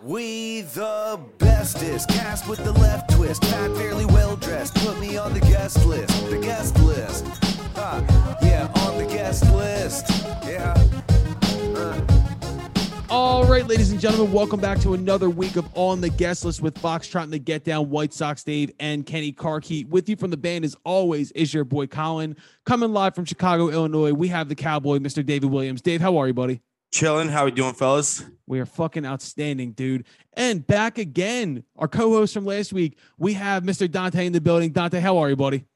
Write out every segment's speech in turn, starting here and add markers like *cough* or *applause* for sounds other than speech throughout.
We the bestest, cast with the left twist, fat, fairly well dressed. Put me on the guest list, the guest list. Ah, yeah, on the guest list. Yeah. Uh. All right, ladies and gentlemen, welcome back to another week of On the Guest List with Foxtrot and the Get Down White Sox Dave and Kenny Carkey. With you from the band, as always, is your boy Colin. Coming live from Chicago, Illinois, we have the cowboy, Mr. David Williams. Dave, how are you, buddy? Chilling. How we doing, fellas? We are fucking outstanding, dude. And back again, our co-host from last week, we have Mr. Dante in the building. Dante, how are you, buddy?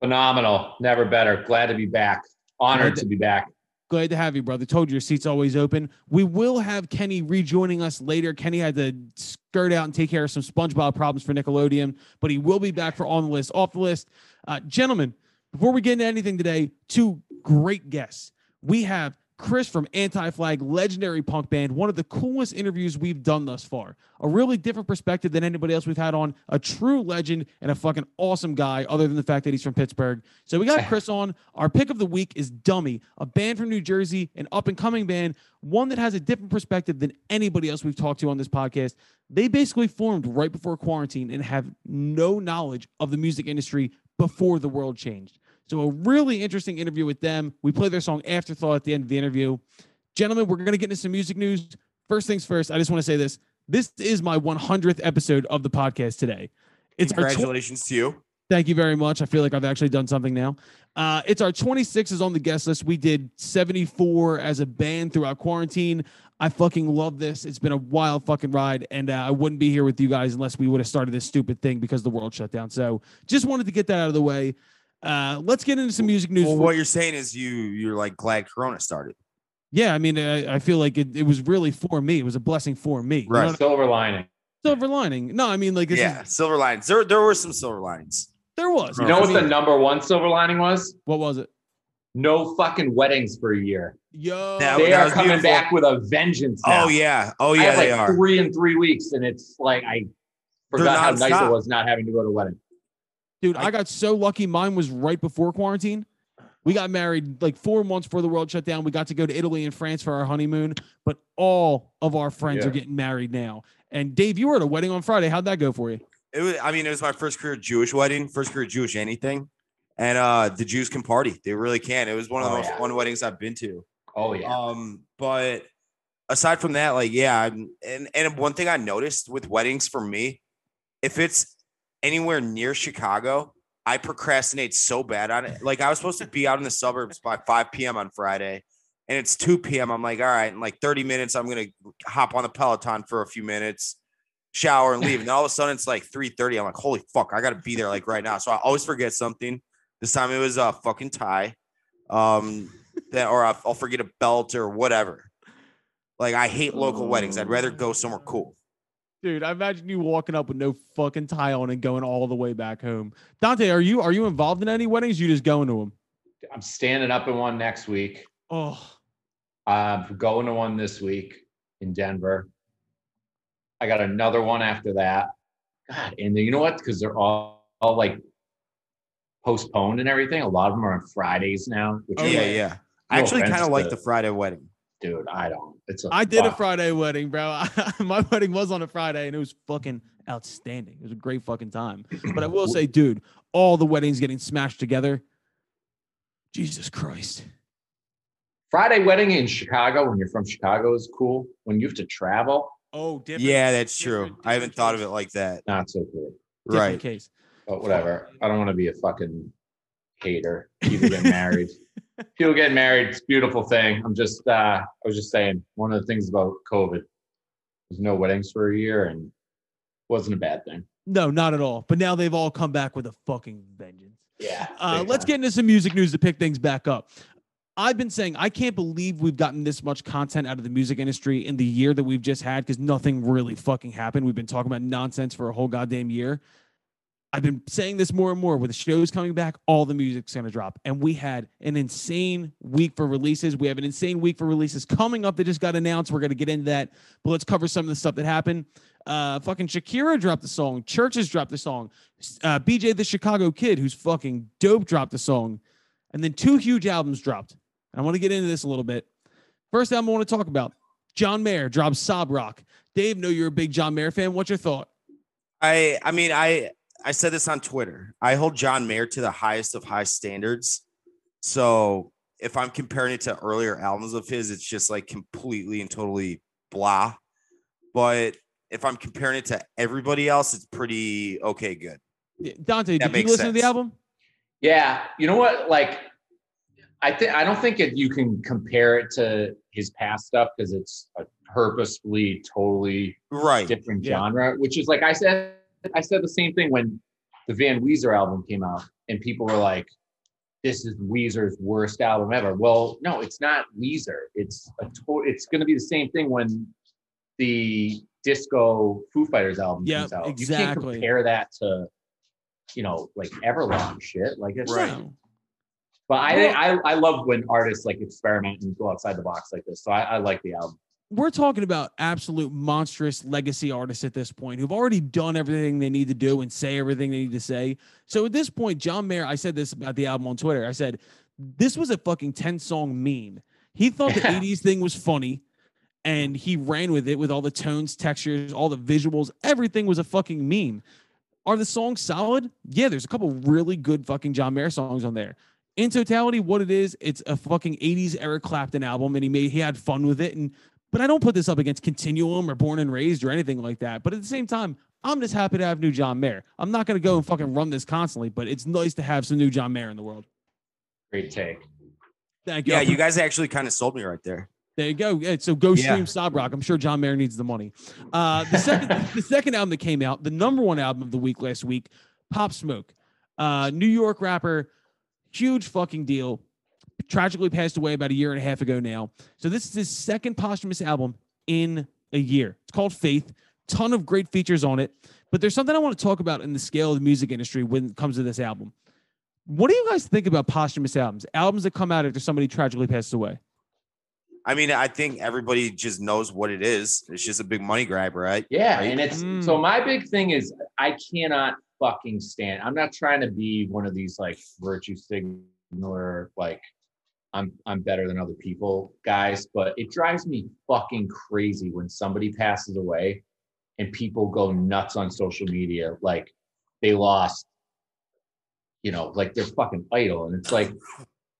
Phenomenal. Never better. Glad to be back. Honored to be back. Glad to have you, brother. Told you your seat's always open. We will have Kenny rejoining us later. Kenny had to skirt out and take care of some SpongeBob problems for Nickelodeon, but he will be back for on the list, off the list. Uh, gentlemen, before we get into anything today, two great guests. We have Chris from Anti Flag, legendary punk band, one of the coolest interviews we've done thus far. A really different perspective than anybody else we've had on. A true legend and a fucking awesome guy, other than the fact that he's from Pittsburgh. So we got *laughs* Chris on. Our pick of the week is Dummy, a band from New Jersey, an up and coming band, one that has a different perspective than anybody else we've talked to on this podcast. They basically formed right before quarantine and have no knowledge of the music industry before the world changed. So a really interesting interview with them. We play their song Afterthought at the end of the interview. Gentlemen, we're going to get into some music news. First things first, I just want to say this. This is my 100th episode of the podcast today. It's our tw- Congratulations to you. Thank you very much. I feel like I've actually done something now. Uh, it's our 26 on the guest list. We did 74 as a band throughout quarantine. I fucking love this. It's been a wild fucking ride, and uh, I wouldn't be here with you guys unless we would have started this stupid thing because the world shut down. So just wanted to get that out of the way. Uh, let's get into some music news. Well, what you're saying is you you're like glad Corona started. yeah, I mean, I, I feel like it, it was really for me. It was a blessing for me. You know Right. what- Silver lining. silver lining. No, I mean, like, yeah, is, silver linings. There there were some silver linings. there was. You know I what the number one silver lining was? what was it? No fucking weddings for a year. Yo, That- They that are coming beautiful. back with a vengeance. Now. Oh yeah. Oh I yeah, have they like are. three in three weeks, and it's like I forgot how nice it was not having to go to a wedding. Dude, I got so lucky. Mine was right before quarantine. We got married like four months before the world shut down. We got to go to Italy and France for our honeymoon, but all of our friends Yeah. are getting married now. And Dave, you were at a wedding on Friday. How'd that go for you? It was. I mean, it was my first career Jewish wedding, first career Jewish anything, and uh the Jews can party. They really can. It was one of the Oh, most yeah. fun weddings I've been to. Oh yeah. Um, but aside from that, like, yeah, I'm, and and one thing I noticed with weddings for me, if it's anywhere near Chicago, I procrastinate so bad on it. Like, I was supposed to be out in the suburbs by 5 p.m. on Friday, and it's 2 p.m. I'm like, all right, in like 30 minutes, I'm gonna hop on the Peloton for a few minutes, shower, and leave. And all of a sudden, it's like 3:30. I'm like, holy fuck, I gotta be there like right now. So I always forget something. This time it was a fucking tie. Um, that or I'll, I'll forget a belt or whatever. Like I hate local weddings. I'd rather go somewhere cool. Dude, I imagine you walking up with no fucking tie on and going all the way back home. Dante, are you are you involved in any weddings? You just going to them? I'm standing up in one next week. Oh, I'm going to one this week in Denver. I got another one after that. God, and then you know what? Because they're all, all like postponed and everything. A lot of them are on Fridays now. Which Oh, yeah, like, yeah. I actually kind of like the Friday wedding. dude, I don't. It's a I did a. Friday wedding, bro. *laughs* My wedding was on a Friday and it was fucking outstanding. It was a great fucking time. *clears throat* But I will say, dude, all the weddings getting smashed together. Jesus Christ. Friday wedding in Chicago when you're from Chicago is cool. When you have to travel, Oh, different. Yeah, that's true. different- I haven't different thought of it like that. not so cool. Different Right. case. But whatever. I don't want to be a fucking hater. People get married. *laughs* People get married. It's a beautiful thing. I'm just uh I was just saying one of the things about COVID was no weddings for a year and wasn't a bad thing. No, not at all. But now they've all come back with a fucking vengeance. Yeah. Uh, let's get into some music news to pick things back up. I've been saying I can't believe we've gotten this much content out of the music industry in the year that we've just had because nothing really fucking happened. We've been talking about nonsense for a whole goddamn year. I've been saying this more and more with the shows coming back, all the music's going to drop. And we had an insane week for releases. We have an insane week for releases coming up that just got announced. We're going to get into that, but let's cover some of the stuff that happened. Uh, fucking Shakira dropped the song. CHVRCHES dropped the song. Uh, BJ the Chicago Kid, who's fucking dope, dropped the song. And then two huge albums dropped. I want to get into this a little bit. First album I want to talk about John Mayer drops Sob Rock. Dave, know you're a big John Mayer fan. What's your thought? I I mean I I said this on Twitter. I hold John Mayer to the highest of high standards. So if I'm comparing it to earlier albums of his, it's just like completely and totally blah. But if I'm comparing it to everybody else, it's pretty okay, good. Dante, That did you makes listen to the album? Yeah, you know what? Like, I think I don't think it, you can compare it to his past stuff because it's a purposefully totally Right. different Yeah. genre. Which is like I said, I said the same thing when the Van Weezer album came out, and people were like, "This is Weezer's worst album ever." Well, no, it's not Weezer. It's a to- It's going to be the same thing when the disco Foo Fighters album Yeah, comes out. You exactly. can't compare that to, you know, like Everlong shit. Like it's Right. No. but I, I I love when artists like experiment and go outside the box like this. So I, I like the album. We're talking about absolute monstrous legacy artists at this point who've already done everything they need to do and say everything they need to say. So at this point, John Mayer, I said this about the album on Twitter. I said, this was a fucking 10 song meme. He thought the Yeah. 80s thing was funny and he ran with it with all the tones, textures, all the visuals. Everything was a fucking meme. Are the songs solid? Yeah, there's a couple really good fucking John Mayer songs on there. In totality, what it is, it's a fucking 80s Eric Clapton album, and he made he had fun with it. And but I don't put this up against Continuum or Born and Raised or anything like that. But at the same time, I'm just happy to have new John Mayer. I'm not gonna go and fucking run this constantly, but it's nice to have some new John Mayer in the world. Great take. Thank you. Yeah, you guys actually kind of sold me right there. There you go. Yeah, so go Yeah. stream Sob Rock. I'm sure John Mayer needs the money. Uh, the second, *laughs* the second album that came out, the number one album of the week last week, Pop Smoke, uh, New York rapper, huge fucking deal. Tragically passed away about a year and a half ago now. So this is his second posthumous album in a year. It's called Faith. Ton of great features on it. But there's something I want to talk about in the scale of the music industry when it comes to this album. What do you guys think about posthumous albums? Albums that come out after somebody tragically passes away. I mean, I think everybody just knows what it is. It's just a big money grab, right? Yeah, Right? and it's Mm. so my big thing is I cannot fucking stand. I'm not trying to be one of these like virtue signaler like I'm I'm better than other people guys, but it drives me fucking crazy when somebody passes away and people go nuts on social media like they lost you know, like their fucking idol and it's like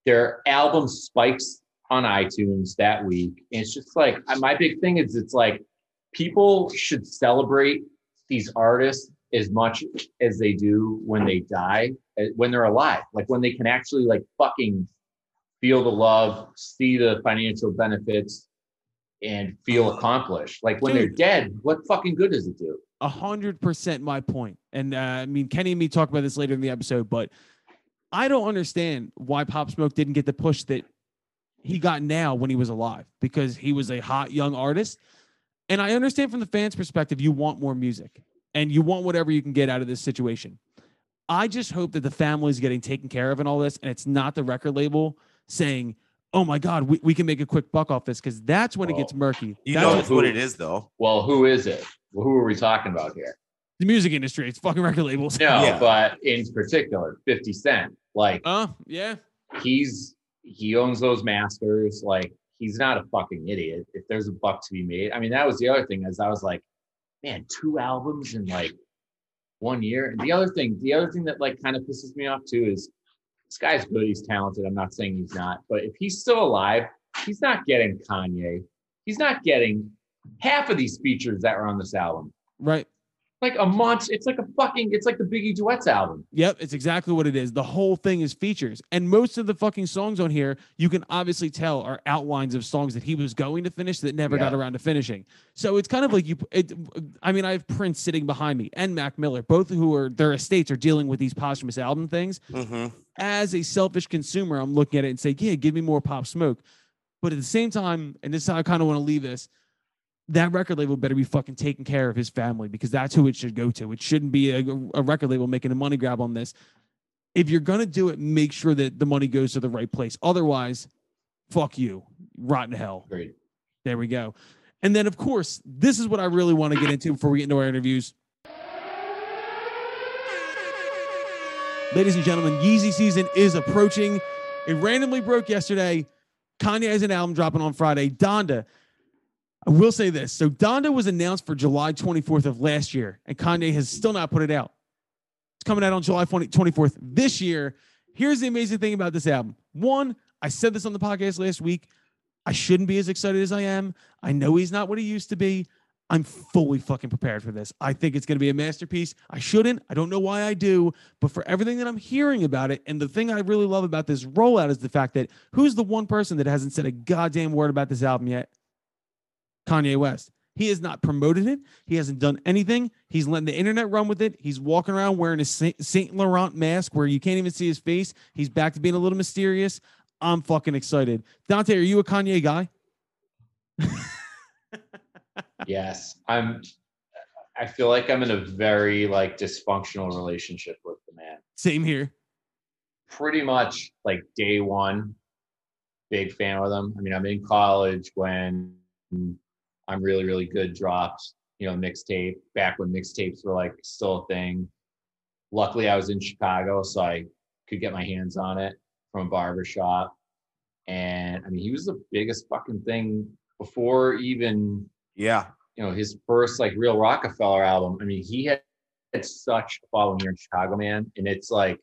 their album spikes on iTunes that week. And it's just like my big thing is it's like people should celebrate these artists as much as they do when they die, uh, when they're alive, like when they can actually like fucking feel the love, see the financial benefits, and feel accomplished. Like when they're dead, what fucking good does it do? a hundred percent my point. And uh, I mean, Kenny and me talk about this later in the episode, but I don't understand why Pop Smoke didn't get the push that he got now when he was alive because he was a hot young artist. And I understand from the fans' perspective, you want more music and you want whatever you can get out of this situation. I just hope that the family is getting taken care of and all this, and it's not the record label saying, "Oh my God, we, we can make a quick buck off this," because that's when it gets Oh. murky. You That's know what- what it is, though. Well, who is it? Well, who are we talking about here? the music industry. It's fucking record labels. No, Yeah. but in particular, 50 Cent. Like Uh, yeah. he's he owns those masters. Like he's not a fucking idiot. If there's a buck to be made, I mean, that was the other thing. As I was like, man, two albums in like one year. And the other thing, the other thing that like kind of pisses me off too is this guy's good. He's talented. I'm not saying he's not, but if he's still alive, he's not getting Kanye. He's not getting half of these features that were on this album. Right. Like a month. It's like a fucking. It's like the Biggie duets album. Yep, it's exactly what it is. The whole thing is features. And most of the fucking songs on here, you can obviously tell are outlines of songs that he was going to finish that never got around to finishing. So it's kind of like you it I mean, I have Prince sitting behind me and Mac Miller, both who are their estates are dealing with these posthumous album things. hmm As a selfish consumer, I'm looking at it and say, Yeah, give me more pop smoke. But at the same time, and this is how I kind of want to leave this, that record label better be fucking taking care of his family because that's who it should go to. It shouldn't be a, a record label making a money grab on this. If you're gonna do it, make sure that the money goes to the right place. Otherwise, fuck you, rotten hell. Great. There we go. And then, of course, this is what I really want to get into before we get into our interviews. Ladies and gentlemen, Yeezy season is approaching. It randomly broke yesterday. Kanye has an album dropping on Friday. Donda, I will say this. So Donda was announced for July 24th of last year, and Kanye has still not put it out. It's coming out on July 20, 24th this year. Here's the amazing thing about this album. One, I said this on the podcast last week. I shouldn't be as excited as I am. I know he's not what he used to be. I'm fully fucking prepared for this. I think it's going to be a masterpiece. I shouldn't. I don't know why I do, but for everything that I'm hearing about it, and the thing I really love about this rollout is the fact that who's the one person that hasn't said a goddamn word about this album yet? Kanye West. He has not promoted it. He hasn't done anything. He's letting the internet run with it. He's walking around wearing a Saint Laurent mask where you can't even see his face. He's back to being a little mysterious. I'm fucking excited. Dante, are you a Kanye guy? *laughs* yes, I'm. I feel like I'm in a very like dysfunctional relationship with the man. Same here. Pretty much like day one, big fan with him. I mean, I'm in college when I'm really, really good dropped, you know, mixtape back when mixtapes were like still a thing. Luckily, I was in Chicago, so I could get my hands on it from a barbershop. And I mean, he was the biggest fucking thing before even Yeah. you know his first like real Rockefeller album. I mean, he had, had such a following here in Chicago, man, and it's like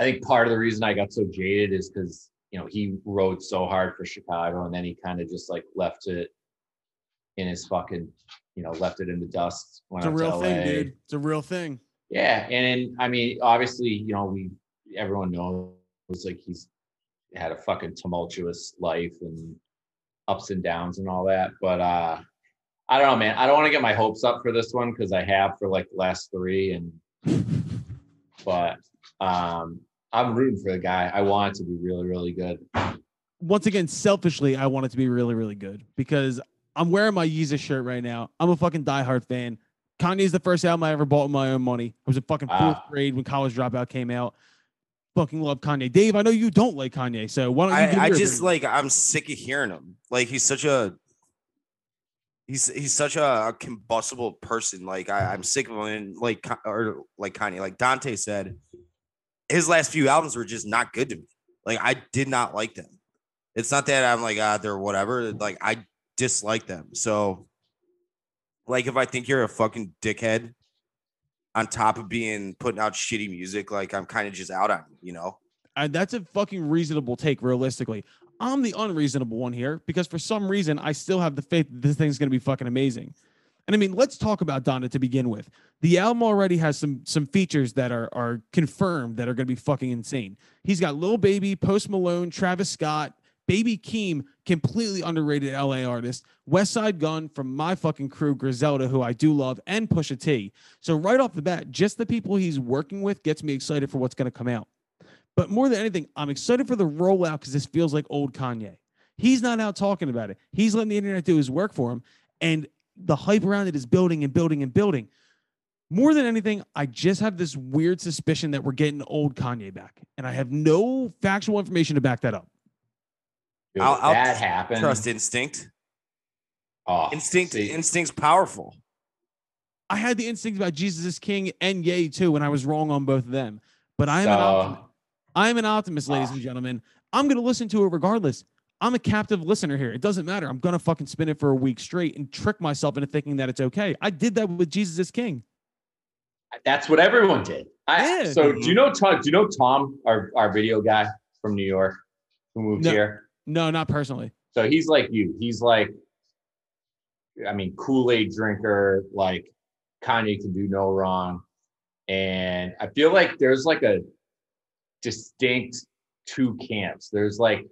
I think part of the reason I got so jaded is because you know he rode so hard for Chicago, and then he kind of just like left it in his fucking you know left it in the dust. It's a real thing, dude. It's a real thing. Yeah, and I mean, obviously, you know, we everyone knows like he's had a fucking tumultuous life and ups and downs and all that. But uh I don't know, man. I don't want to get my hopes up for this one because I have for like the last three, and *laughs* but um I'm rooting for the guy. I want it to be really, really good. Once again, selfishly, I want it to be really, really good because I'm wearing my Yeezus shirt right now. I'm a fucking diehard fan. Kanye's the first album I ever bought with my own money. I was in fucking fourth Wow. grade when College Dropout came out. Fucking love Kanye. Dave, I know you don't like Kanye, so why don't you? I, I just opinion? like I'm sick of hearing him. Like he's such a he's he's such a, a combustible person. Like I, I'm sick of him. And like or like Kanye, like Dante said, his last few albums were just not good to me. Like I did not like them. It's not that I'm like ah they're whatever. Like I dislike them. So like if I think you're a fucking dickhead on top of being putting out shitty music, like I'm kind of just out on, you, know. And that's a fucking reasonable take, realistically. I'm the unreasonable one here because for some reason I still have the faith that this thing's gonna be fucking amazing. And I mean, let's talk about Donda to begin with. The album already has some some features that are are confirmed that are gonna be fucking insane. He's got Lil Baby, Post Malone, Travis Scott, Baby Keem, completely underrated LA artist, Westside Gunn from my fucking crew, Griselda, who I do love, and Pusha T. So right off the bat, just the people he's working with gets me excited for what's gonna come out. But more than anything, I'm excited for the rollout because this feels like old Kanye. He's not out talking about it. He's letting the internet do his work for him. And the hype around it is building and building and building. More than anything, I just have this weird suspicion that we're getting old Kanye back. And I have no factual information to back that up. Dude, I'll- if I'll that happened. Trust instinct. oh, Instinct see, instinct's powerful. I had the instinct about Jesus is King and Ye too, and I was wrong on both of them. But I am an optimist. I am an optimist, ladies Ah. and gentlemen. I'm going to listen to it regardless. I'm a captive listener here. It doesn't matter. I'm going to fucking spin it for a week straight and trick myself into thinking that it's okay. I did that with Jesus is King. That's what everyone did. I, Yeah. So do you know Tom? Do you know Tom, our our video guy from New York, who moved No. here? No, not personally. So he's like you. He's like, I mean, Kool Aid drinker. Like Kanye can do no wrong, and I feel like there's like a distinct two camps. There's like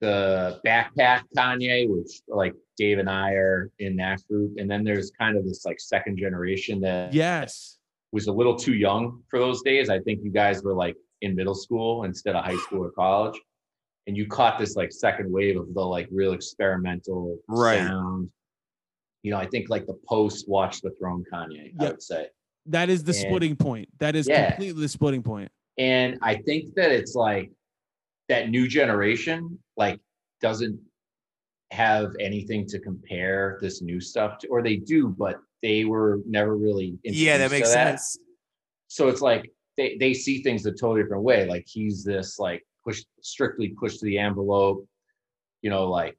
the backpack Kanye, which like Dave and I are in that group, and then there's kind of this like second generation that Yes. was a little too young for those days. I think you guys were like in middle school instead of high school or college. And you caught this like second wave of the like real experimental Right. sound. You know, I think like the post watch the throne Kanye, I would say. That is the And- splitting point. That is Yeah. completely the splitting point. And I think that it's like that new generation like doesn't have anything to compare this new stuff to, or they do, but they were never really Yeah, that makes sense. so it's like they, they see things a totally different way like he's this like push strictly push to the envelope you know like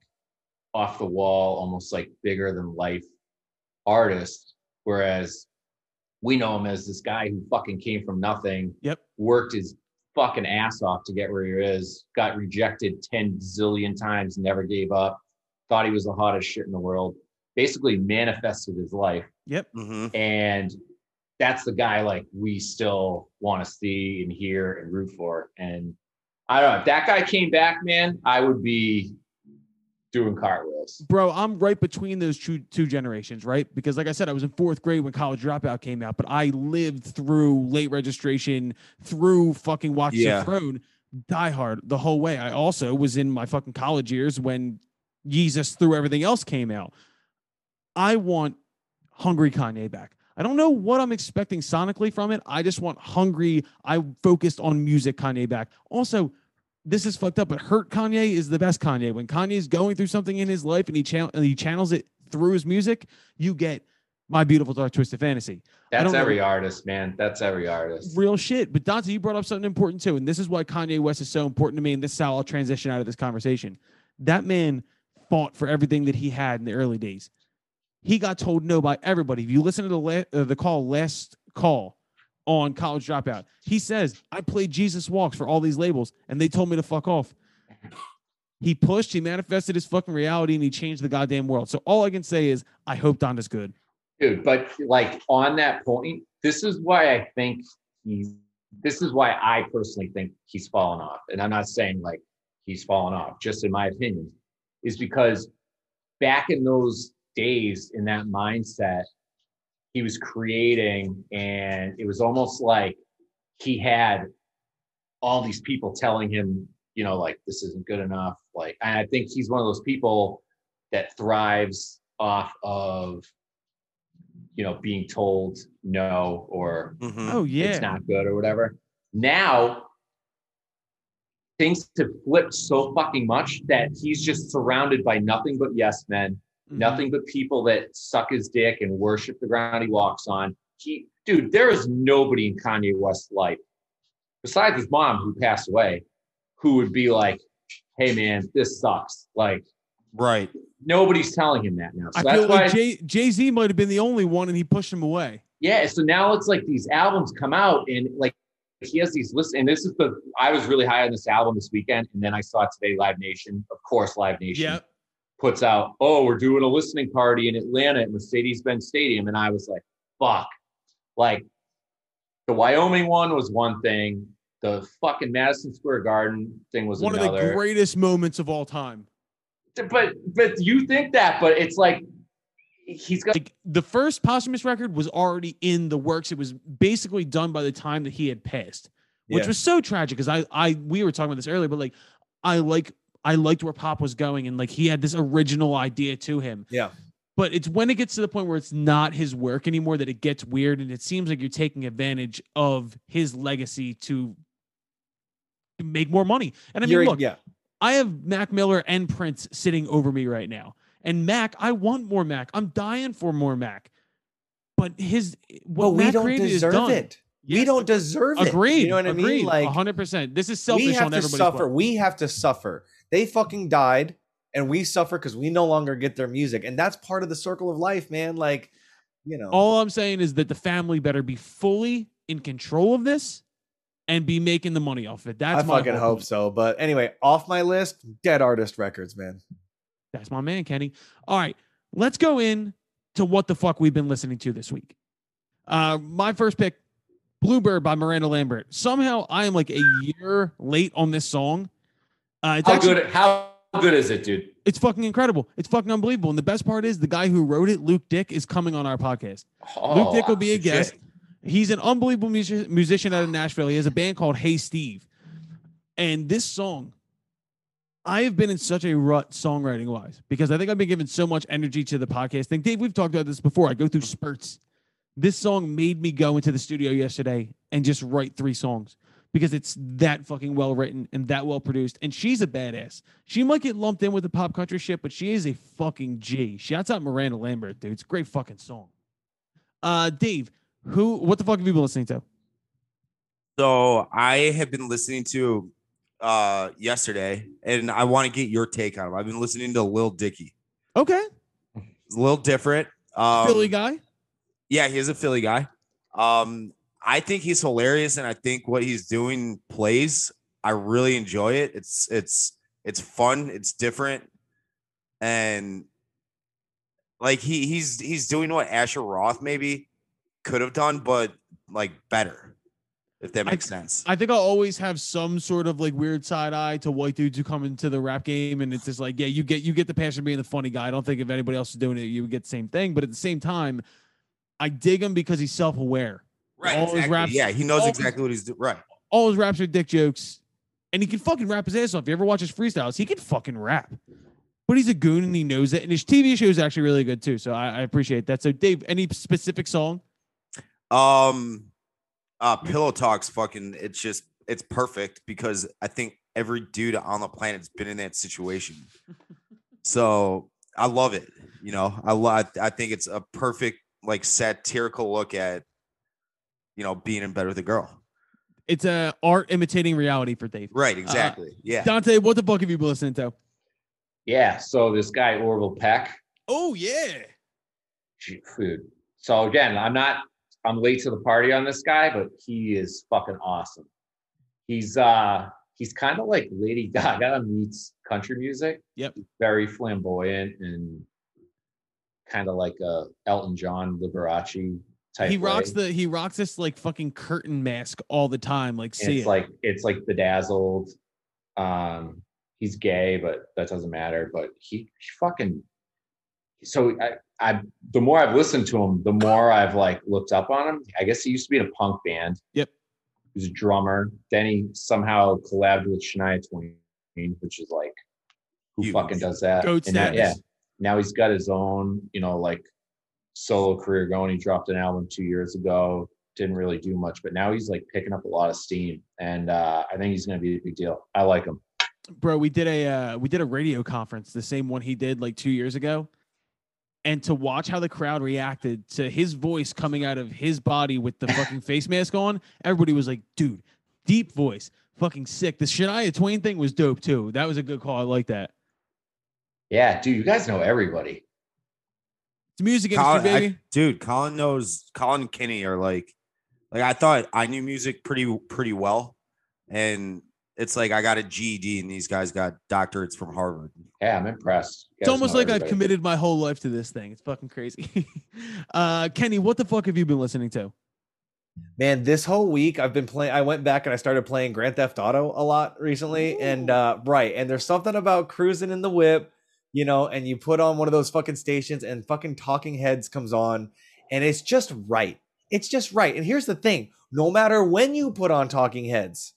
off the wall, almost like bigger than life artist. Whereas we know him as this guy who fucking came from nothing. Yep. Worked his fucking ass off to get where he is. Got rejected 10 zillion times, never gave up. Thought he was the hottest shit in the world. Basically manifested his life. Yep. hmm And that's the guy like we still want to see and hear and root for. And I don't know. If that guy came back, man, I would be doing cartwheels. Bro, I'm right between those two two generations, right? Because like I said, I was in fourth grade when College Dropout came out, but I lived through late registration, through fucking Watch Yeah. the Throne, Die Hard the whole way. I also was in my fucking college years when Jesus through everything else came out. I want hungry Kanye back. I don't know what I'm expecting sonically from it. I just want hungry. I focused on music Kanye back. Also, this is fucked up, but hurt Kanye is the best Kanye. When Kanye's going through something in his life and he channel he channels it through his music, you get my beautiful dark twisted fantasy. That's know. every artist, man. That's every artist. Real shit. But Dante, you brought up something important too, and this is why Kanye West is so important to me. And this is how I'll transition out of this conversation. That man fought for everything that he had in the early days. He got told no by everybody. If you listen to the la- uh, the call last call on College Dropout, he says, "I played Jesus Walks for all these labels, and they told me to fuck off." *laughs* He pushed, he manifested his fucking reality, and he changed the goddamn world. So all I can say is, I hope Donda's good. Dude, but like on that point, this is why I think he's this is why I personally think he's fallen off. And I'm not saying like he's fallen off, just in my opinion, is because back in those days in that mindset, he was creating and it was almost like he had all these people telling him, you know, like this isn't good enough. Like, and I think he's one of those people that thrives off of, you know, being told no or hmm Oh yeah, it's not good or whatever. Now things have flipped so fucking much that he's just surrounded by nothing but yes men, Mhm. nothing but people that suck his dick and worship the ground he walks on. He, dude, there is nobody in Kanye West's life besides his mom who passed away who would be like, "Hey, man, this sucks." Like Right. nobody's telling him that now. So I that's feel why, like Jay Z might have been the only one, and he pushed him away. yeah. So now it's like these albums come out and like he has these lists. And this is the I was really high on this album this weekend, and then I saw today Live Nation, of course, Live Nation. Puts out, oh, we're doing a listening party in Atlanta at Mercedes-Benz Stadium. And I was like, fuck. Like the Wyoming one was one thing. The fucking Madison Square Garden thing was one of the greatest moments of all time. but but you think that, but it's like he's got Like the first posthumous record was already in the works. It was basically done by the time that he had passed, which Yeah. was so tragic. Because I, I, we were talking about this earlier, but like, I like, I liked where Pop was going, and like he had this original idea to him. Yeah. But it's when it gets to the point where it's not his work anymore that it gets weird, and it seems like you're taking advantage of his legacy to to make more money. And I mean, You're- look, yeah. I have Mac Miller and Prince sitting over me right now. And Mac, I want more Mac. I'm dying for more Mac. But his what But we Mac don't created is deserve done. It. We don't deserve it. Agreed. You know what I agreed, mean? Like 100%. This is selfish we have on to suffer. part. We have to suffer. They fucking died, and we suffer because we no longer get their music, and that's part of the circle of life, man. Like, you know, All I'm saying is that the family better be fully in control of this and be making the money off it. That's I my fucking hope so. But anyway, off my list, Dead Artist Records, man. That's my man, Kenny. All right, let's go in to what the fuck we've been listening to this week. Uh, my first pick, Bluebird by Miranda Lambert. Somehow I am like a year late on this song. Uh, it's how actually, good how good is it, dude? It's fucking incredible. It's fucking unbelievable. And the best part is the guy who wrote it, Luke Dick, is coming on our podcast. Luke Dick will be a shit. guest. He's an unbelievable music- musician out of Nashville. He has a band called Hey Steve. And this song, I have been in such a rut songwriting wise because I think I've been giving so much energy to the podcast thing. Dave, we've talked about this before. I go through spurts. This song made me go into the studio yesterday and just write three songs because it's that fucking well written and that well produced. And she's a badass. She might get lumped in with the pop country shit, but she is a fucking G. Shouts out Miranda Lambert, dude. It's a great fucking song. Uh, Dave, who? What the fuck have you been listening to? So I have been listening to uh yesterday, and I want to get your take on him. I've been listening to Lil Dicky. Okay. It's a little different. Um, Philly guy. Yeah, he's a Philly guy. Um, I think he's hilarious, and I think what he's doing plays. I really enjoy it. It's it's it's fun. It's different, and like he he's he's doing what Asher Roth maybe could have done, but like better, if that I- makes sense. I think I'll always have some sort of like weird side eye to white dudes who come into the rap game, and it's just like, yeah, you get you get the passion of being the funny guy. I don't think if anybody else is doing it, you would get the same thing. But at the same time, I dig him because he's self aware. right? all his raps- yeah, he knows all his- exactly what he's doing. Right. All his raps are dick jokes, and he can fucking rap his ass off. If you ever watch his freestyles, he can fucking rap. But he's a goon and he knows it. And his TV show is actually really good too. So I, I appreciate that. So Dave, any specific song? Um, uh, Pillow Talks fucking. It's just it's perfect because I think every dude on the planet's been in that situation. *laughs* so I love it. You know, I love. I think it's a perfect like satirical look at, you know, being in bed with a girl. It's a art imitating reality for Dave. Right. Exactly. yeah. Dante, what the fuck have you been listening to? Yeah. So this guy Orville Peck, Oh yeah. food. So again, I'm not. I'm late to the party on this guy, but he is fucking awesome. He's uh he's kind of like Lady Gaga meets country music. Yep. Very flamboyant and kind of like a Elton John Liberace type. He rocks way. the he rocks this like fucking curtain mask all the time. Like see it's it. like it's like bedazzled. Um, he's gay, but that doesn't matter. But he, he fucking. So I, I, the more I've listened to him, the more I've like looked up on him. I guess he used to be in a punk band. Yep. He was a drummer. Then he somehow collabed with Shania Twain, which is like, who Huge. fucking does that? Goat And now- yeah. Now he's got his own, you know, like solo career going. He dropped an album two years ago. Didn't really do much, but now he's like picking up a lot of steam, and uh, I think he's going to be a big deal. I like him. bro we did a uh, we did a radio conference the same one he did like two years ago and to watch how the crowd reacted to his voice coming out of his body with the fucking *laughs* face mask on everybody was like dude deep voice fucking sick the shania twain thing was dope too that was a good call i like that Yeah, dude, you guys know everybody. it's music industry Colin, I- dude, Colin knows. Colin and Kenny are like, like I thought I knew music pretty pretty well, and it's like I got a GED and these guys got doctorates from Harvard. Yeah, I'm impressed. It's almost know like i've committed my whole life to this thing it's fucking crazy *laughs* uh kenny what the fuck have you been listening to Man, this whole week I've been playing. I went back and I started playing Grand Theft Auto a lot recently, and uh, right, and there's something about cruising in the whip, you know, and you put on one of those fucking stations, and fucking Talking Heads comes on, and it's just right. It's just right. And here's the thing: no matter when you put on Talking Heads,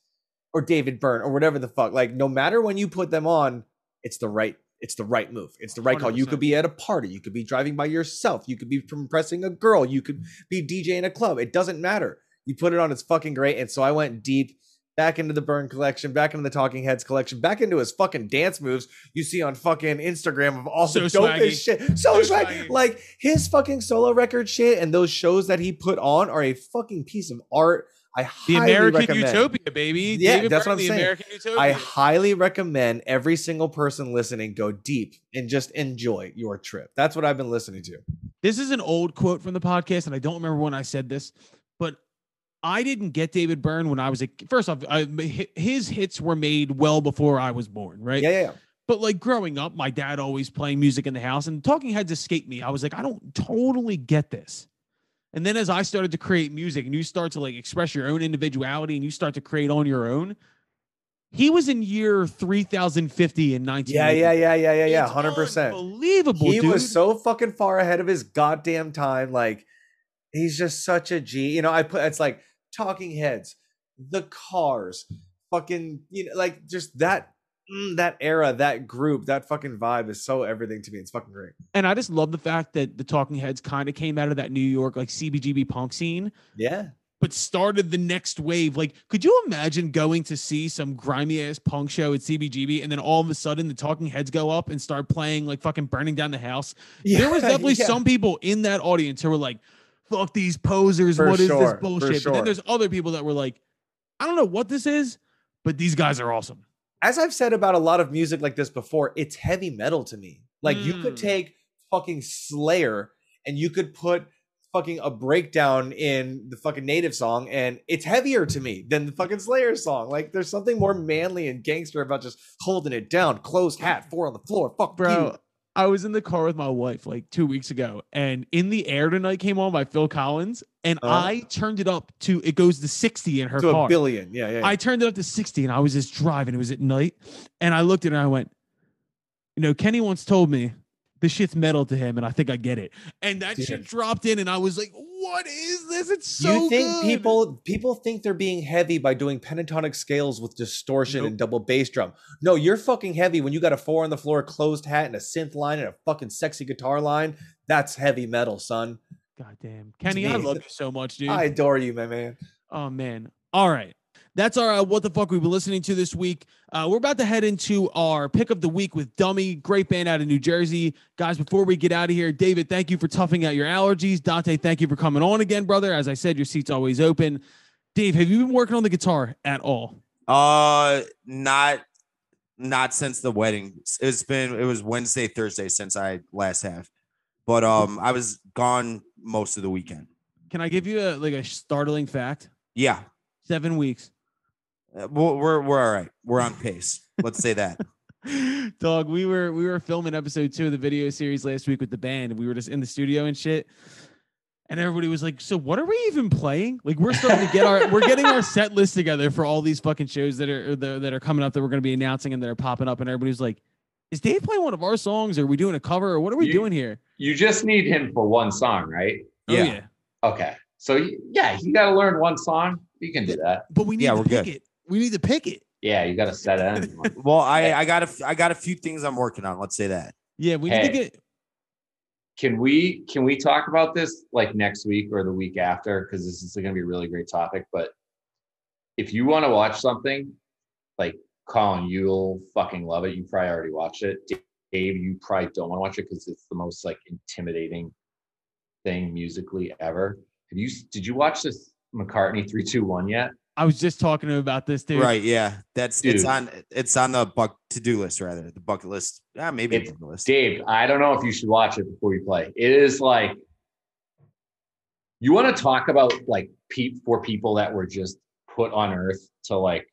or David Byrne, or whatever the fuck, like no matter when you put them on, it's the right. It's the right move. It's the right call. You could be at a party. You could be driving by yourself. You could be impressing a girl. You could be DJing a club. It doesn't matter. You put it on, it's fucking great. And so I went deep back into the Byrne collection, back into the Talking Heads collection, back into his fucking dance moves you see on fucking Instagram of all the So dopest swaggy. shit. So, So swag- swaggy. Like his fucking solo record shit and those shows that he put on are a fucking piece of art. I the highly american recommend. utopia baby Yeah, David that's Byrne, what I'm the saying. american utopia I highly recommend every single person listening go deep and just enjoy your trip. That's what I've been listening to. This is an old quote from the podcast, and I don't remember when I said this, but I didn't get David Byrne when I was a first off. I, his hits were made well before I was born, right? Yeah, yeah, yeah. But like growing up, my dad always playing music in the house, and Talking Heads escaped me. I was like, I don't totally get this. And then as I started to create music, and you start to like express your own individuality, and you start to create on your own. He was in year three thousand fifty in nineteen. Yeah, yeah, yeah, yeah, yeah, yeah. Hundred percent. Unbelievable, He dude. was so fucking far ahead of his goddamn time. Like he's just such a G. You know, I put it's like Talking Heads, the Cars, fucking you know, like just that mm, that era, that group, that fucking vibe is so everything to me. It's fucking great. And I just love the fact that the Talking Heads kind of came out of that New York like CBGB punk scene, Yeah. but started the next wave. Like, could you imagine going to see some grimy ass punk show at CBGB and then all of a sudden the Talking Heads go up and start playing like fucking burning down the house? *laughs* there was definitely yeah. some people in that audience who were like, "Fuck these posers! For What is sure, this bullshit?" But then there's other people that were like, "I don't know what this is, but these guys are awesome." as I've said about a lot of music like this before, it's heavy metal to me. Like you could Mm. take fucking Slayer and you could put fucking a breakdown in the fucking native song and it's heavier to me than the fucking Slayer song. Like there's something more manly and gangster about just holding it down, closed hat, four on the floor. Fuck Bro, you. I was in the car with my wife like two weeks ago, and In the Air Tonight came on by Phil Collins, and Uh-huh. I turned it up to it goes to 60 in her To car. a billion. Yeah, yeah. yeah. I turned it up to 60 and I was just driving. It was at night. And I looked at it and I went, you know, Kenny once told me this shit's metal to him and I think I get it. And that Dude. shit dropped in and I was like, what is this? It's so you think good. people people think they're being heavy by doing pentatonic scales with distortion Nope. and double bass drum. No, you're fucking heavy when you got a four on the floor closed hat and a synth line and a fucking sexy guitar line. That's heavy metal, son. God damn. Kenny, I love you so much, dude. I adore you, my man. Oh man. All right. That's our uh, what the fuck we've been listening to this week. Uh, we're about to head into our pick of the week with Dummy, great band out of New Jersey. Guys, before we get out of here, David, thank you for toughing out your allergies. Dante, thank you for coming on again, brother. As I said, your seat's always open. Dave, have you been working on the guitar at all? Uh, not not since the wedding. It's been it was Wednesday, Thursday since I last have, but um, I was gone most of the weekend. Can I give you a like a startling fact? Yeah, Seven weeks. Uh, we're we're, we're all right. We're on pace. Let's say that. *laughs* Dog, we were we were filming episode two of the video series last week with the band. and We were just in the studio and shit. And everybody was like, "So what are we even playing? Like, we're starting to get our *laughs* we're getting our set list together for all these fucking shows that are that that are coming up that we're going to be announcing and that are popping up." And everybody's like, "Is Dave playing one of our songs? Or are we doing a cover? Or what are we You- doing here?" You just need him for one song, right? Oh, Yeah. Okay. So yeah, you got to learn one song. You can do that. but we need Yeah, to we're pick good. it. We need to pick it. Yeah, you got to set it. in. *laughs* Well, I I got a f- I got a few things I'm working on. Let's say that. Yeah, we need to get. Can we can we talk about this like next week or the week after? Because this is going to be a really great topic. But if you want to watch something, like Colin, you'll fucking love it. You probably already watched it. Dave, you probably don't want to watch it because it's the most like intimidating thing musically ever. Have you? Did you watch this McCartney three two one yet? I was just talking to him about this, dude. Right? Yeah, that's it's on it's on the buck to do list rather the bucket list. Yeah, maybe It's- bucket list. Dave, I don't know if you should watch it before you play. It is like you want to talk about like pe- for people that were just put on earth to like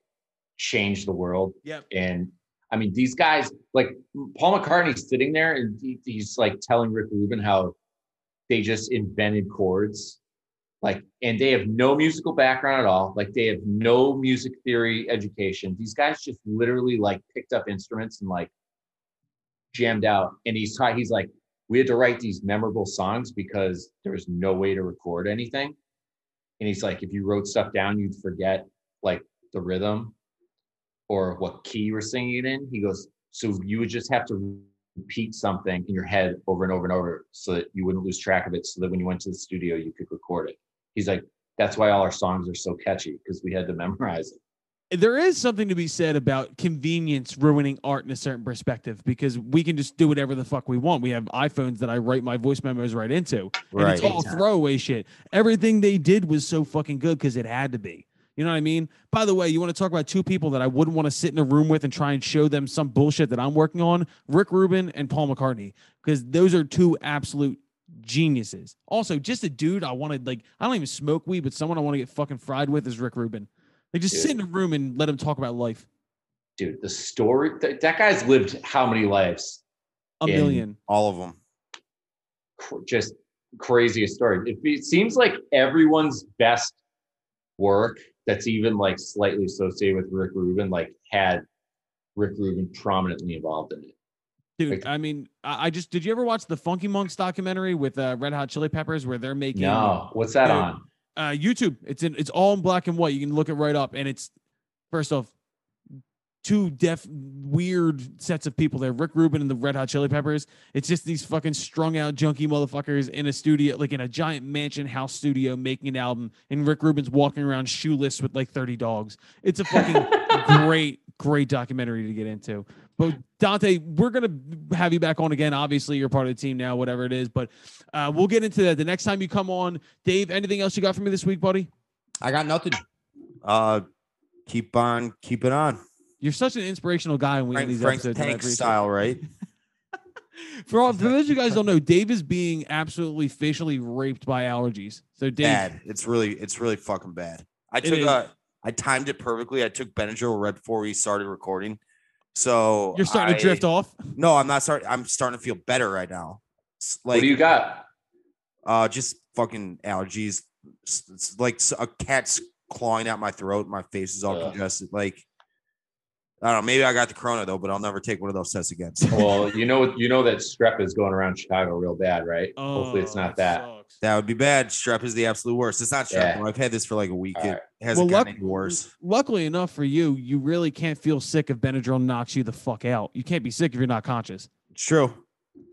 change the world. Yep. And I mean, these guys, like Paul McCartney's sitting there and he, he's like telling Rick Rubin how they just invented chords. Like, and they have no musical background at all. Like, they have no music theory education. These guys just literally like picked up instruments and like jammed out. And he's ta- he's like, we had to write these memorable songs because there was no way to record anything. And he's like, if you wrote stuff down, you'd forget like the rhythm or what key you were singing it in. He goes, so you would just have to repeat something in your head over and over and over so that you wouldn't lose track of it so that when you went to the studio you could record it. He's like, that's why all our songs are so catchy because we had to memorize it. there is something to be said about convenience ruining art in a certain perspective because we can just do whatever the fuck we want. We have iPhones that I write my voice memos right into. And it's all throwaway shit. Everything they did was so fucking good because it had to be. You know what I mean? By the way, you want to talk about two people that I wouldn't want to sit in a room with and try and show them some bullshit that I'm working on? Rick Rubin and Paul McCartney, because those are two absolute geniuses. Also, just a dude I wanted like I don't even smoke weed, but someone I want to get fucking fried with is Rick Rubin. Like just Dude. sit in a room and let him talk about life. Dude, the story that, that guy's lived how many lives? A In- million. All of them. Cr- Just craziest story. It, it seems like everyone's best work that's even like slightly associated with Rick Rubin, like had Rick Rubin prominently involved in it. Dude, Like- I mean, I, just did you ever watch the Funky Monks documentary with uh, Red Hot Chili Peppers where they're making No, what's that Dude. on? uh YouTube. It's in it's all in black and white. You can look it right up, and it's first off two deaf weird sets of people there. Rick Rubin and the Red Hot Chili Peppers. It's just these fucking strung out junkie motherfuckers in a studio, like in a giant mansion house studio, making an album, and Rick Rubin's walking around shoeless with like thirty dogs. It's a fucking *laughs* great, great documentary to get into. But Dante, we're gonna have you back on again. Obviously, you're part of the team now, whatever it is. But uh, we'll get into that the next time you come on. Dave, anything else you got for me this week, buddy? I got nothing. Uh, keep on, keep it on. You're such an inspirational guy when we Frank, these Frank episodes. Tank style, right? *laughs* For all for those of you guys don't know, Dave is being absolutely facially raped by allergies. So Dave, bad. It's really, it's really fucking bad. I took is. uh I timed it perfectly. I took Benadryl right before we started recording. So you're starting to drift off. No, I'm not starting. I'm starting to feel better right now. It's what do you got? uh just fucking allergies. It's, it's like a cat's clawing at my throat. My face is all Ugh. congested. Like I don't know. Maybe I got the corona though, but I'll never take one of those tests again. *laughs* Well, you know, you know that strep is going around Chicago real bad, right? Hopefully, it's Oh, not that. sucks. that would be bad. Strep is the absolute worst. It's not strep. Yeah. I've had this for like a week. All It right. hasn't Well, gotten luck- any worse. Luckily enough for you, you really can't feel sick if Benadryl knocks you the fuck out. You can't be sick if you're not conscious. It's true.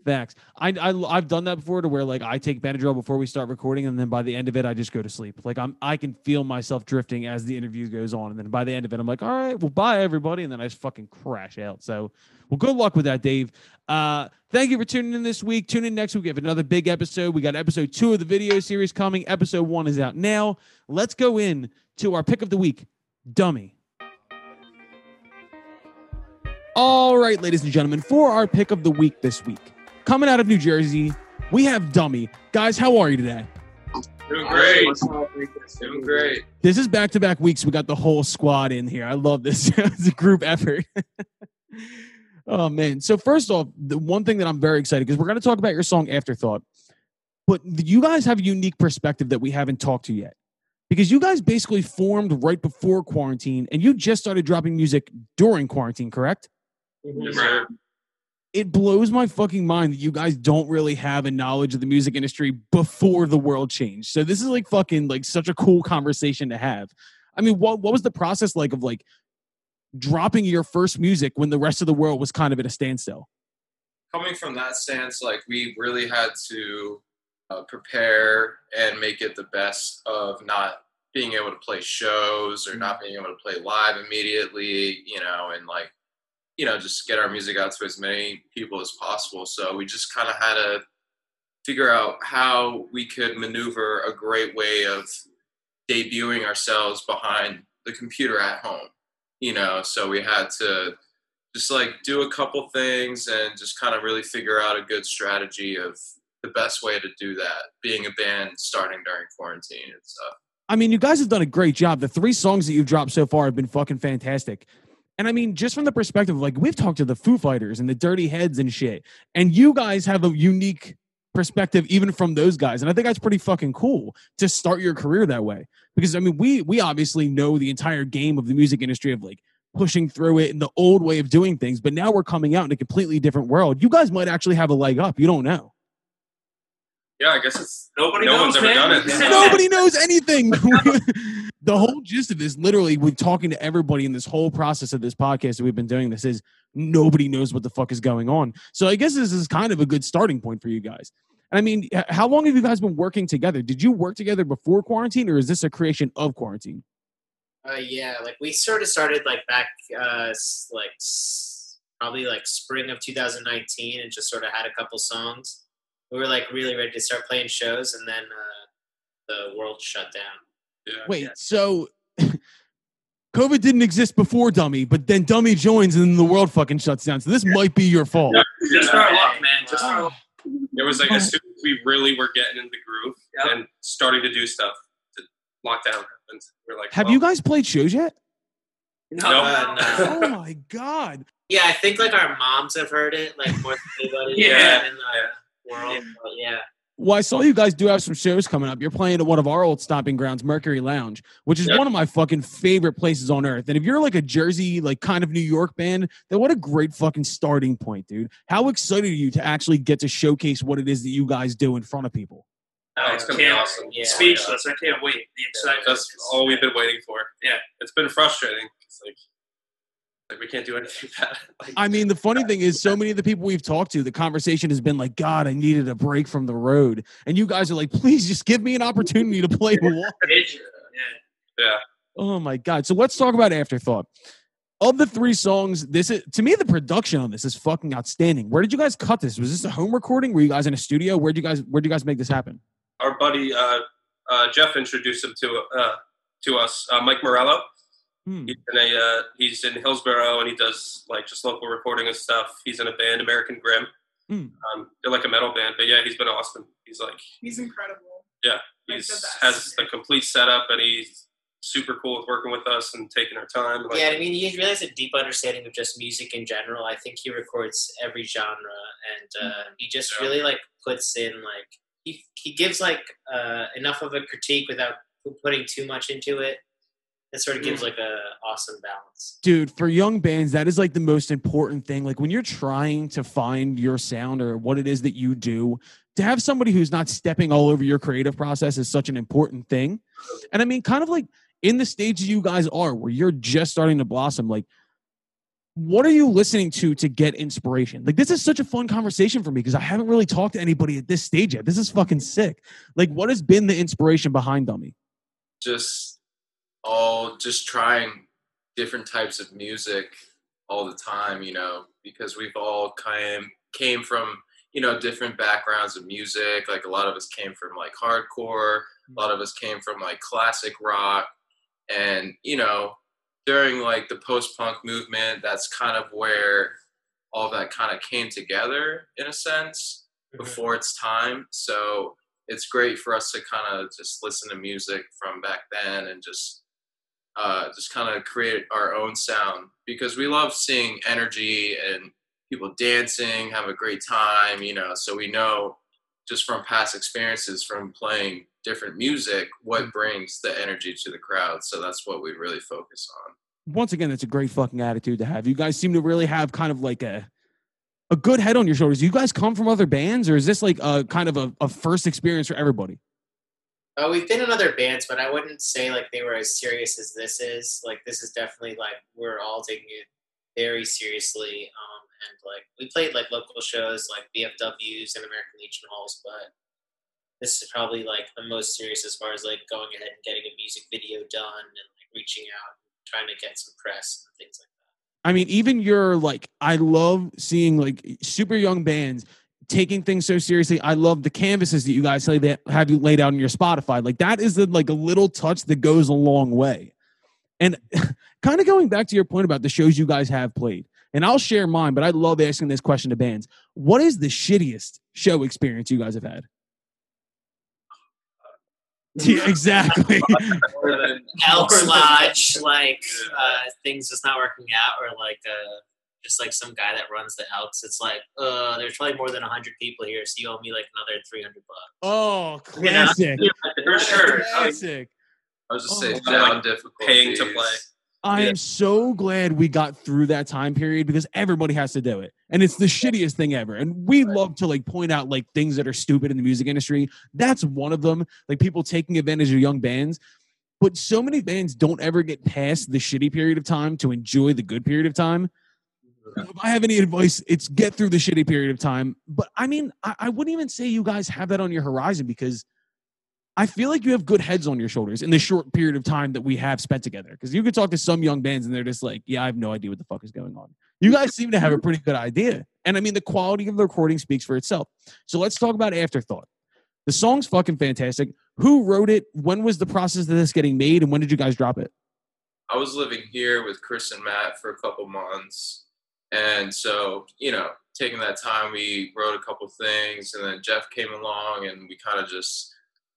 Facts. I, I I've done that before to where like I take Benadryl before we start recording, and then by the end of it, I just go to sleep. Like I'm I can feel myself drifting as the interview goes on, and then by the end of it, I'm like, all right, well, bye everybody, and then I just fucking crash out. So, well, good luck with that, Dave. Uh, thank you for tuning in this week. Tune in next week. We have another big episode. We got episode two of the video series coming. Episode one is out now. Let's go in to our pick of the week, dummy. All right, ladies and gentlemen, for our pick of the week this week, coming out of New Jersey, we have Dummy. Guys, how are you today? Doing great. Doing great. This is back to back weeks. We got the whole squad in here. I love this. *laughs* it's a group effort. *laughs* oh, man. So, first off, the one thing that I'm very excited because we're going to talk about your song Afterthought, but you guys have a unique perspective that we haven't talked to yet. Because you guys basically formed right before quarantine and you just started dropping music during quarantine, correct? Yes, sir. it blows my fucking mind that you guys don't really have a knowledge of the music industry before the world changed. So this is like fucking like such a cool conversation to have. I mean, what what was the process like of like dropping your first music when the rest of the world was kind of at a standstill? Coming from that stance, like we really had to uh, prepare and make it the best of not being able to play shows or not being able to play live immediately, you know, and like, you know, just get our music out to as many people as possible. So we just kind of had to figure out how we could maneuver a great way of debuting ourselves behind the computer at home, you know. So we had to just like do a couple things and just kind of really figure out a good strategy of the best way to do that being a band starting during quarantine and stuff I mean, you guys have done a great job. The three songs that you've dropped so far have been fucking fantastic. And I mean, just from the perspective like we've talked to the Foo Fighters and the Dirty Heads and shit, and you guys have a unique perspective even from those guys. And I think that's pretty fucking cool to start your career that way. Because I mean, we we obviously know the entire game of the music industry of like pushing through it and the old way of doing things, but now we're coming out in a completely different world. You guys might actually have a leg up. You don't know. yeah i guess it's Nobody no knows, one's ever done it *laughs* *laughs* Nobody knows anything. *laughs* the whole gist of this, literally, we're talking to everybody in this whole process of this podcast that we've been doing this is nobody knows what the fuck is going on. So I guess this is kind of a good starting point for you guys. I mean, how long have you guys been working together? Did you work together before quarantine, or is this a creation of quarantine? Uh, yeah, like we sort of started like back, uh, like probably like spring of 2019, and just sort of had a couple songs. We were like really ready to start playing shows, and then uh, the world shut down. Yeah. Wait, so *laughs* COVID didn't exist before Dummy, but then Dummy joins and then the world fucking shuts down. So this might be your fault. Just our luck, man. Just our luck. *sighs* It was like as soon as we really were getting in the groove Yeah. and starting to do stuff, the lockdown happened. We're like, Have well, you guys played shows yet? No. Uh, no. *laughs* oh my god. Yeah, I think like our moms have heard it like more than anybody *laughs* Yeah, in the world. But yeah, Well, I saw you guys do have some shows coming up. You're playing at one of our old stomping grounds, Mercury Lounge, which is Yeah. one of my fucking favorite places on earth. And if you're like a Jersey, like kind of New York band, then what a great fucking starting point, dude. How excited are you to actually get to showcase what it is that you guys do in front of people? Oh, it's gonna be awesome. yeah. Speechless. I can't wait. The excitement. That's all we've been waiting for. Yeah, it's been frustrating. It's like, like we can't do anything. *laughs* Like, I mean, the *laughs* funny thing is, so many of the people we've talked to, the conversation has been like, God, I needed a break from the road. And you guys are like, please just give me an opportunity to play *laughs* one. yeah, Oh my god! So let's talk about Afterthought. Of the three songs, this is to me the production on this is fucking outstanding. Where did you guys cut this? Was this a home recording? Were you guys in a studio? Where'd you guys Where'd you guys make this happen? our buddy uh, uh, Jeff introduced him to uh, to us. Uh, Mike Morello. Hmm. He's in a uh, he's in Hillsborough and he does like just local recording and stuff. He's in a band, American Grim. Mm. Um, they're like a metal band, but yeah, he's been awesome. He's like He's incredible. Yeah, he's the has the complete setup, and he's super cool with working with us and taking our time. Like, yeah, I mean, he really has a deep understanding of just music in general. I think he records every genre, and uh, he just Yeah. really like puts in like he he gives like uh, enough of a critique without putting too much into it. That sort of gives like a awesome balance. dude for young bands that is like the most important thing. Like when you're trying to find your sound or what it is that you do to have somebody who's not stepping all over your creative process is such an important thing. And i mean kind of like in the stage you guys are where you're just starting to blossom like what are you listening to to get inspiration? Like this is such a fun conversation for me because i haven't really talked to anybody at this stage yet. This is fucking sick. Like what has been the inspiration behind dummy? Just all just trying different types of music all the time, you know, because we've all came came from you know different backgrounds of music. Like a lot of us came from like hardcore, a lot of us came from like classic rock, and you know during like the post punk movement, that's kind of where all that kind of came together in a sense mm-hmm. before its time. So it's great for us to kind of just listen to music from back then and just uh, just kind of create our own sound because we love seeing energy and people dancing, have a great time, you know. So we know just from past experiences from playing different music what brings the energy to the crowd. So that's what we really focus on. once again, that's a great fucking attitude to have. You guys seem to really have kind of like a a good head on your shoulders. You guys come from other bands, or is this like a kind of a, a first experience for everybody? We've been in other bands, but I wouldn't say like they were as serious as this is. Like this is definitely like we're all taking it very seriously. Um, and like we played like local shows like VFWs and American Legion halls, but this is probably like the most serious as far as like going ahead and getting a music video done and like reaching out, and trying to get some press and things like that. I mean, even your like, I love seeing like super young bands taking things so seriously. I love the canvases that you guys say that have you laid out in your Spotify. Like that is the, like a little touch that goes a long way. And *laughs* kind of going back to your point about the shows you guys have played, and I'll share mine, but I love asking this question to bands. What is the shittiest show experience you guys have had? *laughs* Yeah, exactly. more than- Elks Lodge, like uh, things just not working out, or like uh, just like some guy that runs the Elks. It's like, uh, there's probably more than hundred people here, so you owe me like another three hundred bucks. oh, *laughs* You know? classic. For sure. *laughs* Classic. I was just Oh, saying wow. sound difficulties. Paying to play. I Yeah. am so glad we got through that time period because everybody has to do it. And it's the shittiest thing ever. And we love to like point out like things that are stupid in the music industry. That's one of them. Like people taking advantage of young bands. But so many bands don't ever get past the shitty period of time to enjoy the good period of time. If I have any advice, it's get through the shitty period of time. But I mean, I, I wouldn't even say you guys have that on your horizon because I feel like you have good heads on your shoulders in the short period of time that we have spent together. Because you could talk to some young bands and they're just like, yeah, I have no idea what the fuck is going on. You guys seem to have a mm-hmm. pretty good idea. And I mean, the quality of the recording speaks for itself. So let's talk about Afterthought. The song's fucking fantastic. Who wrote it? When was the process of this getting made? And when did you guys drop it? I was living here with Chris and Matt for a couple months. And so, you know, taking that time, we wrote a couple things. And then Jeff came along and we kind of just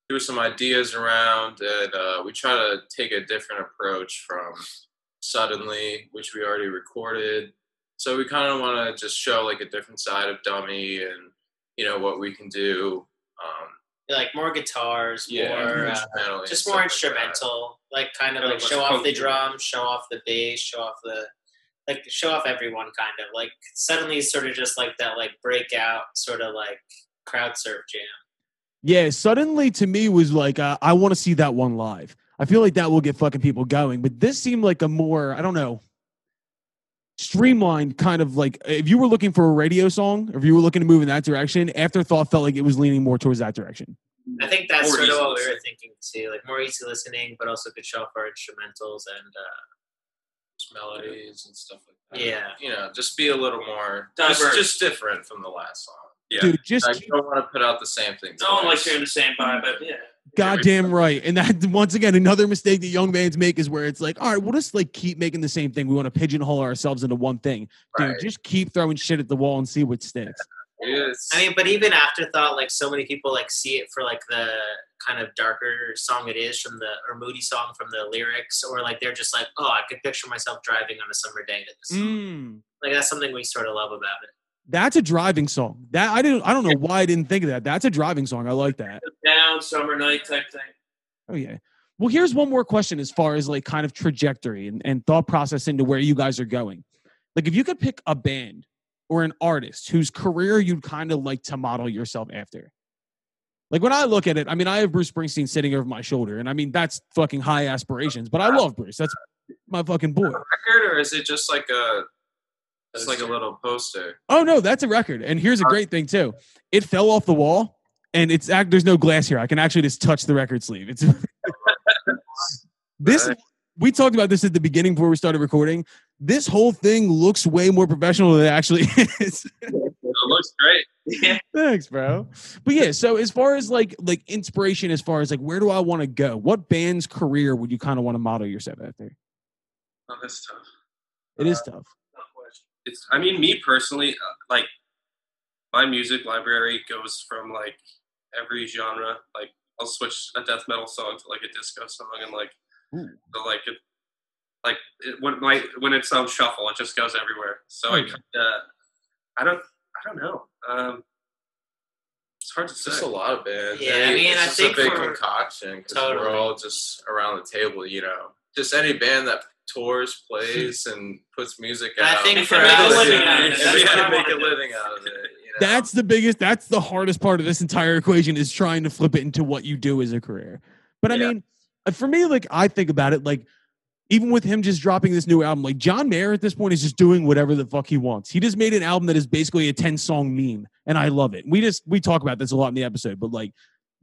threw some ideas around. And uh, we try to take a different approach from Suddenly, which we already recorded. So we kind of want to just show like a different side of Dummy and, you know, what we can do. Um, Like more guitars, more uh, just more instrumental, like kind of Kinda like less show off the funky. drums, show off the bass, show off the like show off everyone kind of like suddenly sort of just like that like breakout sort of like crowd surf jam. Yeah, suddenly to me was like, uh, I want to see that one live. I feel like that will get fucking people going. But this seemed like a more, I don't know, streamlined kind of like if you were looking for a radio song or if you were looking to move in that direction, Afterthought felt like it was leaning more towards that direction. I think that's More sort of what we were thinking too, like more easy listening, but also could show off our instrumentals and uh, Just melodies and stuff like that. Yeah. You know, just be a little more just, Diverse. just different from the last song. Yeah. Dude, just I keep don't want to put out the same thing. No one likes twice. hearing the same vibe, but yeah. goddamn right. And that once again, another mistake that young bands make is where it's like, all right, we'll just like keep making the same thing. We want to pigeonhole ourselves into one thing. Dude, Right. just keep throwing shit at the wall and see what sticks. It's, I mean, but even afterthought, like so many people like see it for like the kind of darker song it is from the or moody song from the lyrics, or like they're just like, oh, I could picture myself driving on a summer day to this. song. Mm, Like that's something we sort of love about it. that's a driving song. That I didn't. I don't know why I didn't think of that. That's a driving song. I like that. Down summer night type thing. Oh yeah. Well, here's one more question as far as like kind of trajectory and, and thought process into where you guys are going. Like if you could pick a band or an artist whose career you'd kind of like to model yourself after. Like when I look at it, I mean, I have Bruce Springsteen sitting over my shoulder, and I mean that's fucking high aspirations. But I love Bruce. That's my fucking boy. record, or is it just like a just like a little poster? Oh no, that's a record. And here's a great thing too. It fell off the wall, and it's act. There's no glass here. I can actually just touch the record sleeve. It's *laughs* *laughs* this. We talked about this at the beginning before we started recording. This whole thing looks way more professional than it actually *laughs* is. It looks great. Yeah. Thanks, bro. But yeah, so as far as like like inspiration, as far as like where do I want to go? What band's career would you kind of want to model yourself after? Oh, that's tough. It is tough. It's. I mean, me personally, uh, like my music library goes from like every genre. Like I'll switch a death metal song to like a disco song, and like Ooh. the like like it, when my when it's on shuffle, it just goes everywhere. So I Oh, yeah. kind of, I don't, I don't know. Um, it's hard to It's say. just a lot of bands. Yeah, I mean, it's I just think a big for- concoction because Totally. we're all just around the table. You know, just any band that tours, plays, *laughs* and puts music out. I out. think for make us- living out of it. That's If we what had I to make a living out of it. You know? That's the biggest. That's the hardest part of this entire equation is trying to flip it into what you do as a career. But I Yeah. mean, uh, for me, like I think about it, like even with him just dropping this new album, like John Mayer at this point is just doing whatever the fuck he wants. He just made an album that is basically a ten song meme, and I love it. We just we talk about this a lot in the episode, but like.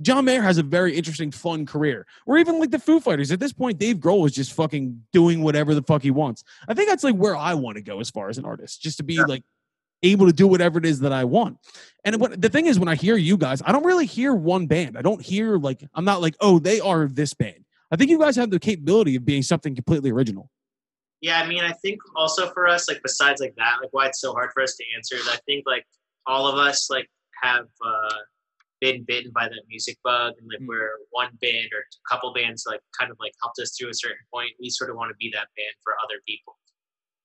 John Mayer has a very interesting, fun career. Or even like the Foo Fighters. At this point, Dave Grohl is just fucking doing whatever the fuck he wants. I think that's like where I want to go as far as an artist, just to be like able to do whatever it is that I want. And what the thing is, when I hear you guys, I don't really hear one band. I don't hear like I'm not like, oh, they are this band. I think you guys have the capability of being something completely original. Yeah, I mean, I think also for us, like besides like that, like why it's so hard for us to answer is I think like all of us like have uh been bitten by that music bug and like Mm. where one band or a couple bands like kind of like helped us through a certain point. We sort of want to be that band for other people.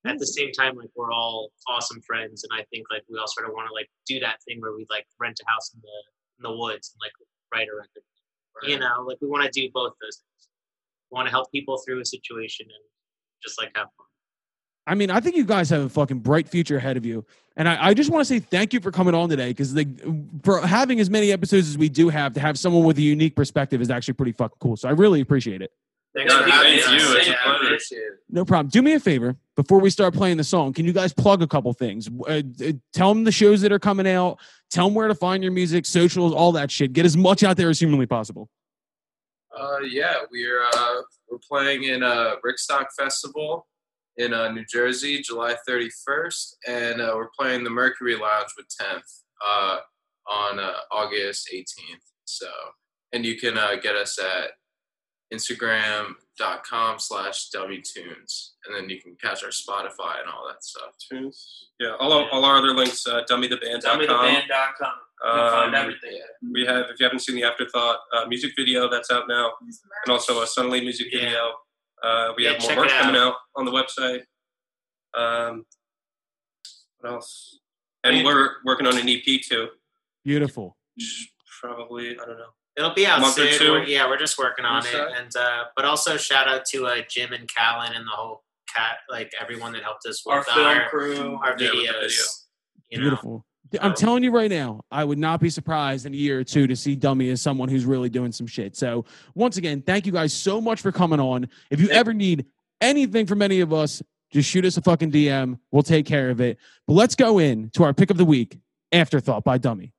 At the same time, like we're all awesome friends, and I think like we all sort of want to like do that thing where we like rent a house in the in the woods and like write a record. You know, like we want to do both those things. We want to help people through a situation and just like have fun. I mean, I think you guys have a fucking bright future ahead of you. And I, I just want to say thank you for coming on today because like for having as many episodes as we do have to have someone with a unique perspective is actually pretty fucking cool. So I really appreciate it. Thanks Yeah, for having thank you. It's a pleasure. No problem. Do me a favor before we start playing the song. Can you guys plug a couple things? Uh, uh, tell them the shows that are coming out. Tell them where to find your music, socials, all that shit. Get as much out there as humanly possible. Uh, yeah, we're uh, we're playing in a Rickstock Festival in uh, New Jersey, July 31st, and uh, we're playing the Mercury Lounge with 10th uh, on uh, August 18th. So, and you can uh, get us at Instagram.com slash dummytunes, and then you can catch our Spotify and all that stuff. Tunes. Yeah, all, our- all our other links, uh, dummytheband.com. DummyTheBand.com. You can find Um, everything. We have, if you haven't seen the Afterthought uh, music video, that's out now, and also a Sunny music Yeah. video. Uh, we Yeah, have more check work out. coming out on the website. Um, what else? And we're working on an EP too. Beautiful. Probably, I don't know. It'll be out soon. We're- yeah, we're just working on it, and uh, but also shout out to uh, Jim and Callan and the whole cat, like everyone that helped us with Our film crew. our Yeah, videos. video. You know, Beautiful. I'm telling you right now, I would not be surprised in a year or two to see Dummy as someone who's really doing some shit. So, once again, thank you guys so much for coming on. If you ever need anything from any of us, just shoot us a fucking DM. We'll take care of it. But let's go in to our pick of the week Afterthought by Dummy.